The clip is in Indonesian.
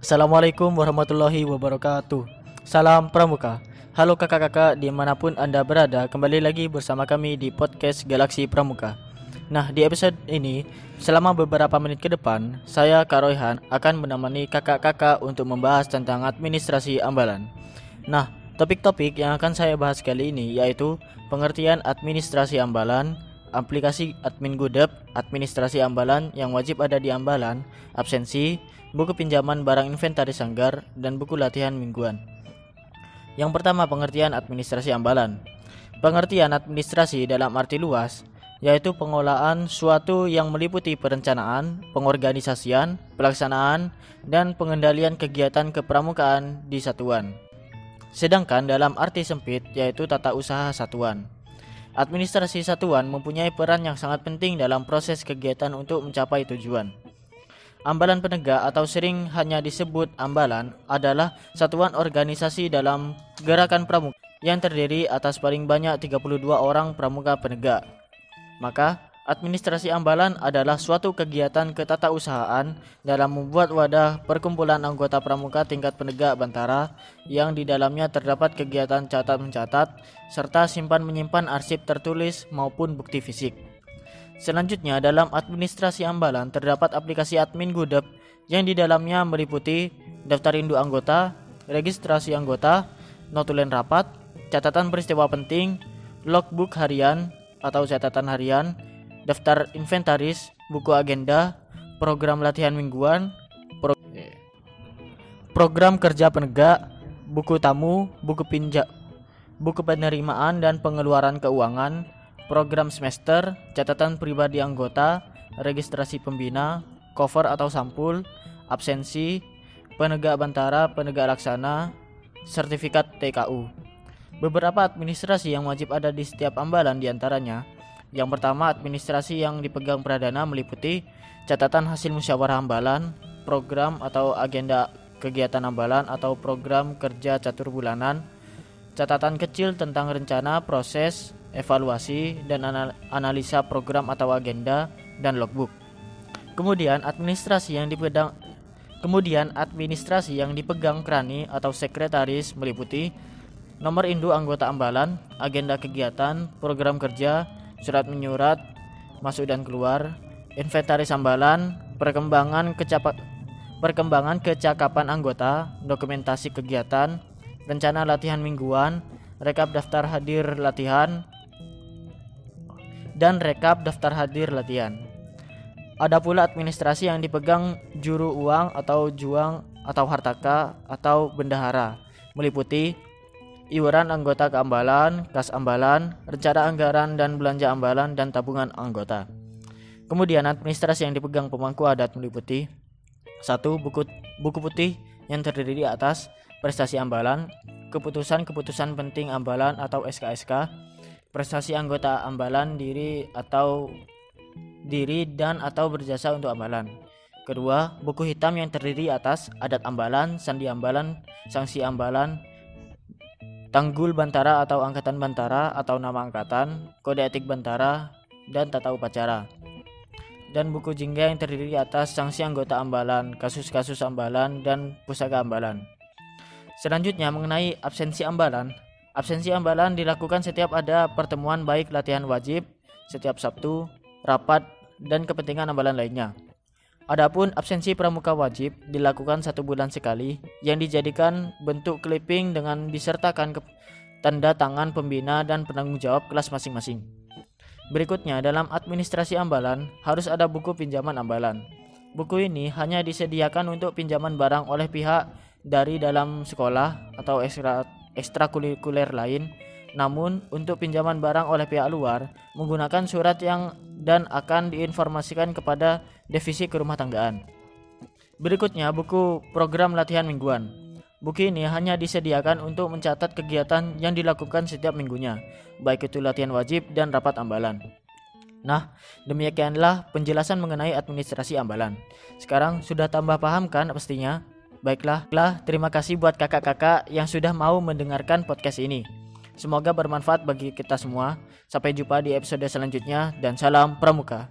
Assalamualaikum warahmatullahi wabarakatuh. Salam Pramuka. Halo kakak-kakak di mana pun anda berada Kembali lagi bersama kami di podcast Galaksi Pramuka. Nah di episode ini Selama beberapa menit ke depan Saya Kak Royhan akan menemani kakak-kakak Untuk membahas tentang administrasi ambalan. Nah topik-topik yang akan saya bahas kali ini Yaitu pengertian administrasi ambalan aplikasi admin Gudep, administrasi ambalan yang wajib ada di ambalan, absensi, buku pinjaman barang inventaris sanggar, dan buku latihan mingguan. Yang pertama pengertian administrasi ambalan. Pengertian administrasi dalam arti luas yaitu pengolahan suatu yang meliputi perencanaan, pengorganisasian, pelaksanaan, dan pengendalian kegiatan kepramukaan di satuan. Sedangkan dalam arti sempit yaitu tata usaha satuan. Administrasi satuan mempunyai peran yang sangat penting dalam proses kegiatan untuk mencapai tujuan. Ambalan penegak atau sering hanya disebut ambalan adalah satuan organisasi dalam gerakan pramuka yang terdiri atas paling banyak 32 orang pramuka penegak. Maka, administrasi ambalan adalah suatu kegiatan ketatausahaan dalam membuat wadah perkumpulan anggota pramuka tingkat penegak bantara yang di dalamnya terdapat kegiatan catat mencatat serta simpan menyimpan arsip tertulis maupun bukti fisik. Selanjutnya, dalam administrasi ambalan terdapat aplikasi admin Gudep yang di dalamnya meliputi daftar induk anggota, registrasi anggota, notulen rapat, catatan peristiwa penting, logbook harian atau catatan harian, daftar inventaris, buku agenda, program latihan mingguan, pro program kerja penegak, buku tamu, buku pinjam, buku penerimaan dan pengeluaran keuangan, program semester, catatan pribadi anggota, registrasi pembina, cover atau sampul, absensi, penegak bantara, penegak laksana, sertifikat TKU. Beberapa administrasi yang wajib ada di setiap ambalan di antaranya Yang pertama administrasi yang dipegang pradana meliputi catatan hasil musyawarah ambalan, program atau agenda kegiatan ambalan atau program kerja catur bulanan, catatan kecil tentang rencana, proses, evaluasi, dan analisa program atau agenda dan logbook. Kemudian administrasi yang dipegang Kemudian administrasi yang dipegang krani atau sekretaris meliputi nomor induk anggota ambalan, agenda kegiatan, program kerja, surat menyurat, masuk dan keluar, inventaris ambalan, perkembangan kecapat perkembangan kecakapan anggota, dokumentasi kegiatan, rencana latihan mingguan, rekap daftar hadir latihan, dan rekap daftar hadir latihan. Ada pula administrasi yang dipegang juru uang atau juang atau hartaka atau bendahara, meliputi iuran anggota keambalan, kas ambalan, rencana anggaran dan belanja ambalan dan tabungan anggota. Kemudian administrasi yang dipegang pemangku adat meliputi satu buku buku putih yang terdiri di atas prestasi ambalan, keputusan-keputusan penting ambalan atau SKSK, prestasi anggota ambalan diri atau diri dan atau berjasa untuk ambalan. Kedua, buku hitam yang terdiri atas adat ambalan, sandi ambalan, sanksi ambalan, tanggul bantara atau angkatan bantara atau nama angkatan, kode etik bantara, dan tata upacara. Dan buku jingga yang terdiri atas sanksi anggota ambalan, kasus-kasus ambalan, dan pusaka ambalan. Selanjutnya mengenai absensi ambalan, Absensi ambalan dilakukan setiap ada pertemuan baik latihan wajib setiap Sabtu, rapat, dan kepentingan ambalan lainnya. Adapun absensi pramuka wajib dilakukan satu bulan sekali yang dijadikan bentuk clipping dengan disertakan ke tanda tangan pembina dan penanggung jawab kelas masing-masing. Berikutnya dalam administrasi ambalan harus ada buku pinjaman ambalan. Buku ini hanya disediakan untuk pinjaman barang oleh pihak dari dalam sekolah atau ekstra ekstrakurikuler lain. Namun, untuk pinjaman barang oleh pihak luar menggunakan surat yang dan akan diinformasikan kepada divisi kerumah tanggaan. Berikutnya, buku program latihan mingguan. Buku ini hanya disediakan untuk mencatat kegiatan yang dilakukan setiap minggunya, baik itu latihan wajib dan rapat ambalan. Nah, demikianlah penjelasan mengenai administrasi ambalan. Sekarang sudah tambah paham kan pastinya? Baiklah, lah, terima kasih buat kakak-kakak yang sudah mau mendengarkan podcast ini. Semoga bermanfaat bagi kita semua. Sampai jumpa di episode selanjutnya dan salam pramuka.